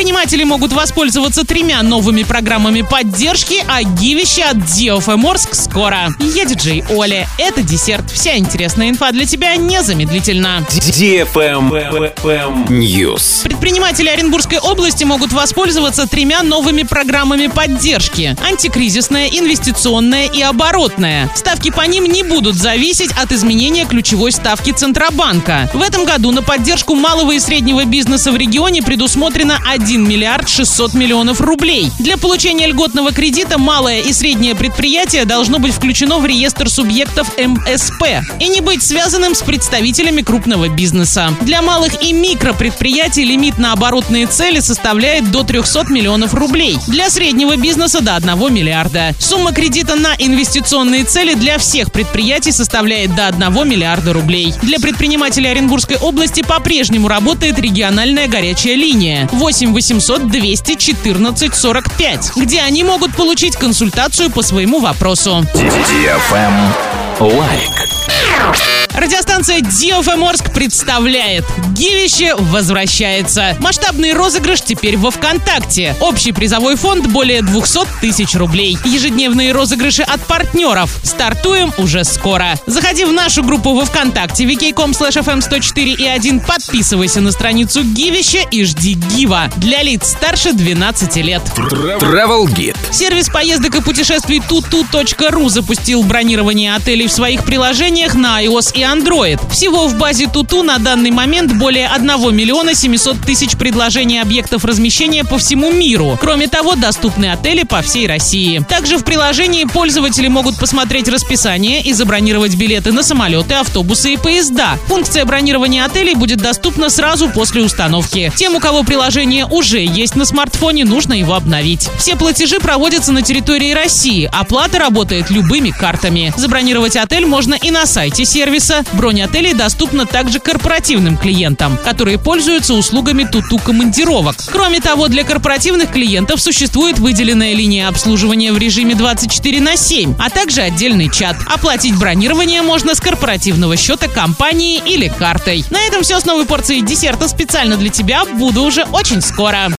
Предприниматели могут воспользоваться тремя новыми программами поддержки, а гивище от DFM скоро. Я диджей Оля. Это десерт. Вся интересная инфа для тебя незамедлительно. News. Предприниматели Оренбургской области могут воспользоваться тремя новыми программами поддержки. Антикризисная, инвестиционная и оборотная. Ставки по ним не будут зависеть от изменения ключевой ставки Центробанка. В этом году на поддержку малого и среднего бизнеса в регионе предусмотрено 1 миллиард 600 миллионов рублей. Для получения льготного кредита малое и среднее предприятие должно быть включено в реестр субъектов МСП и не быть связанным с представителями крупного бизнеса. Для малых и микропредприятий лимит на оборотные цели составляет до 300 миллионов рублей. Для среднего бизнеса до 1 миллиарда. Сумма кредита на инвестиционные цели для всех предприятий составляет до 1 миллиарда рублей. Для предпринимателей Оренбургской области по-прежнему работает региональная горячая линия 8 800 214 45, где они могут получить консультацию по своему вопросу. Лайк. Радиостанция DFM Орск представляет Гивище возвращается. Масштабный розыгрыш теперь во ВКонтакте. Общий призовой фонд более 200 тысяч рублей. Ежедневные розыгрыши от партнеров. Стартуем уже скоро. Заходи в нашу группу во ВКонтакте vk.com fm 104 и 1. Подписывайся на страницу Гивища и жди Гива. Для лиц старше 12 лет. Travel Guide. Сервис поездок и путешествий tutu.ru запустил бронирование отелей в своих приложениях на iOS и Android. Всего в базе Туту на данный момент более 1 миллиона 700 тысяч предложений объектов размещения по всему миру. Кроме того, доступны отели по всей России. Также в приложении пользователи могут посмотреть расписание и забронировать билеты на самолеты, автобусы и поезда. Функция бронирования отелей будет доступна сразу после установки. Тем, у кого приложение уже есть на смартфоне, нужно его обновить. Все платежи проводятся на территории России. Оплата работает любыми картами. Забронировать отель можно и на сайте сервиса. Бронь отелей доступна также корпоративным клиентам, которые пользуются услугами Туту командировок. Кроме того, для корпоративных клиентов существует выделенная линия обслуживания в режиме 24 на 7, а также отдельный чат. Оплатить бронирование можно с корпоративного счета компании или картой. На этом все с новой порцией десерта специально для тебя. Буду уже очень скоро.